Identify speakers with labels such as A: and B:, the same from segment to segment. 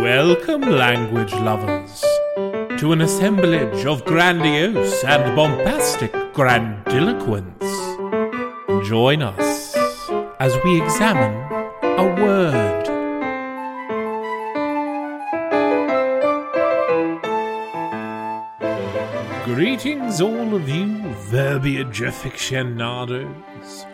A: Welcome, language lovers, to an assemblage of grandiose and bombastic grandiloquence. Join us as we examine a word. Greetings, all of you verbiage aficionados.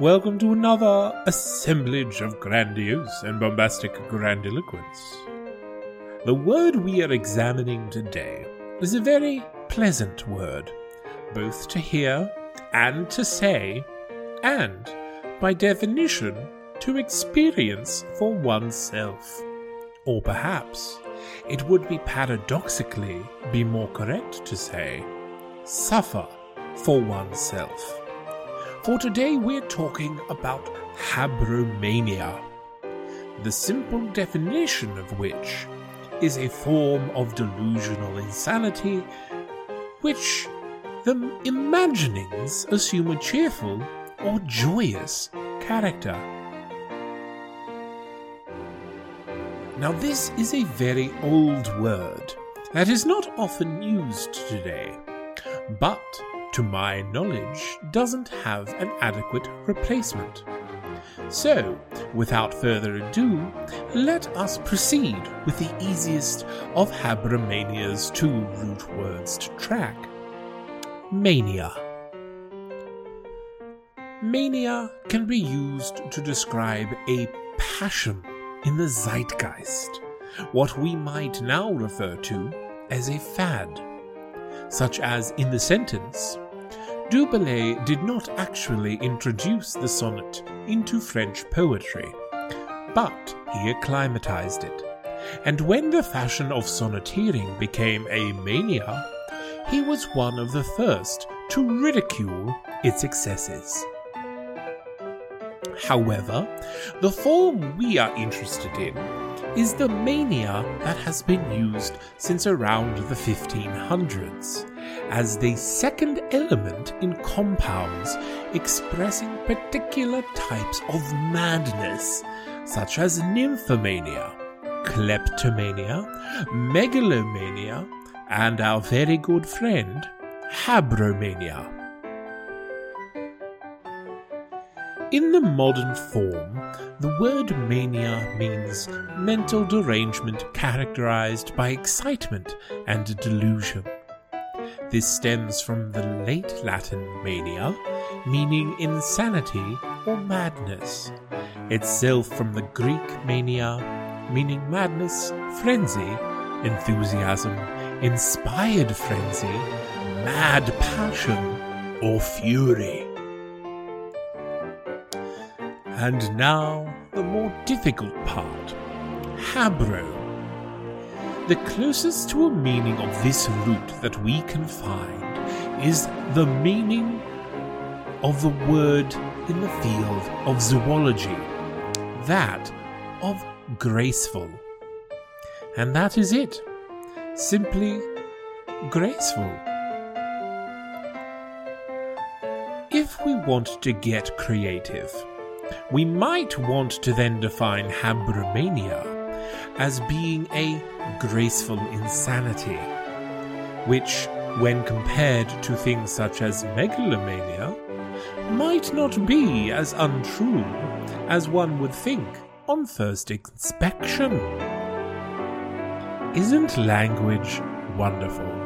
A: Welcome to another assemblage of grandiose and bombastic grandiloquence. The word we are examining today is a very pleasant word, both to hear and to say, and, by definition, to experience for oneself. Or perhaps it would be paradoxically be more correct to say, suffer for oneself. For today we're talking about habromania, the simple definition of which is a form of delusional insanity which the imaginings assume a cheerful or joyous character. Now, this is a very old word that is not often used today, but, to my knowledge, doesn't have an adequate replacement. So, without further ado, let us proceed with the easiest of Habromania's two root words to track mania. Mania can be used to describe a passion in the zeitgeist, what we might now refer to as a fad, such as in the sentence Du Bellay did not actually introduce the sonnet into French poetry, but he acclimatized it. And when the fashion of sonneteering became a mania, he was one of the first to ridicule its excesses. However, the form we are interested in is the mania that has been used since around the 1500s as the second element in compounds expressing particular types of madness, such as nymphomania, kleptomania, megalomania, and our very good friend, habromania. In the modern form, the word mania means mental derangement characterized by excitement and delusion. This stems from the late Latin mania, meaning insanity or madness, itself from the Greek mania, meaning madness, frenzy, enthusiasm, inspired frenzy, mad passion, or fury. And now, the more difficult part Habro. The closest to a meaning of this root that we can find is the meaning of the word in the field of zoology, that of graceful. And that is it. Simply graceful. If we want to get creative, we might want to then define habromania as being a graceful insanity, which, when compared to things such as megalomania, might not be as untrue as one would think on first inspection. Isn't language wonderful?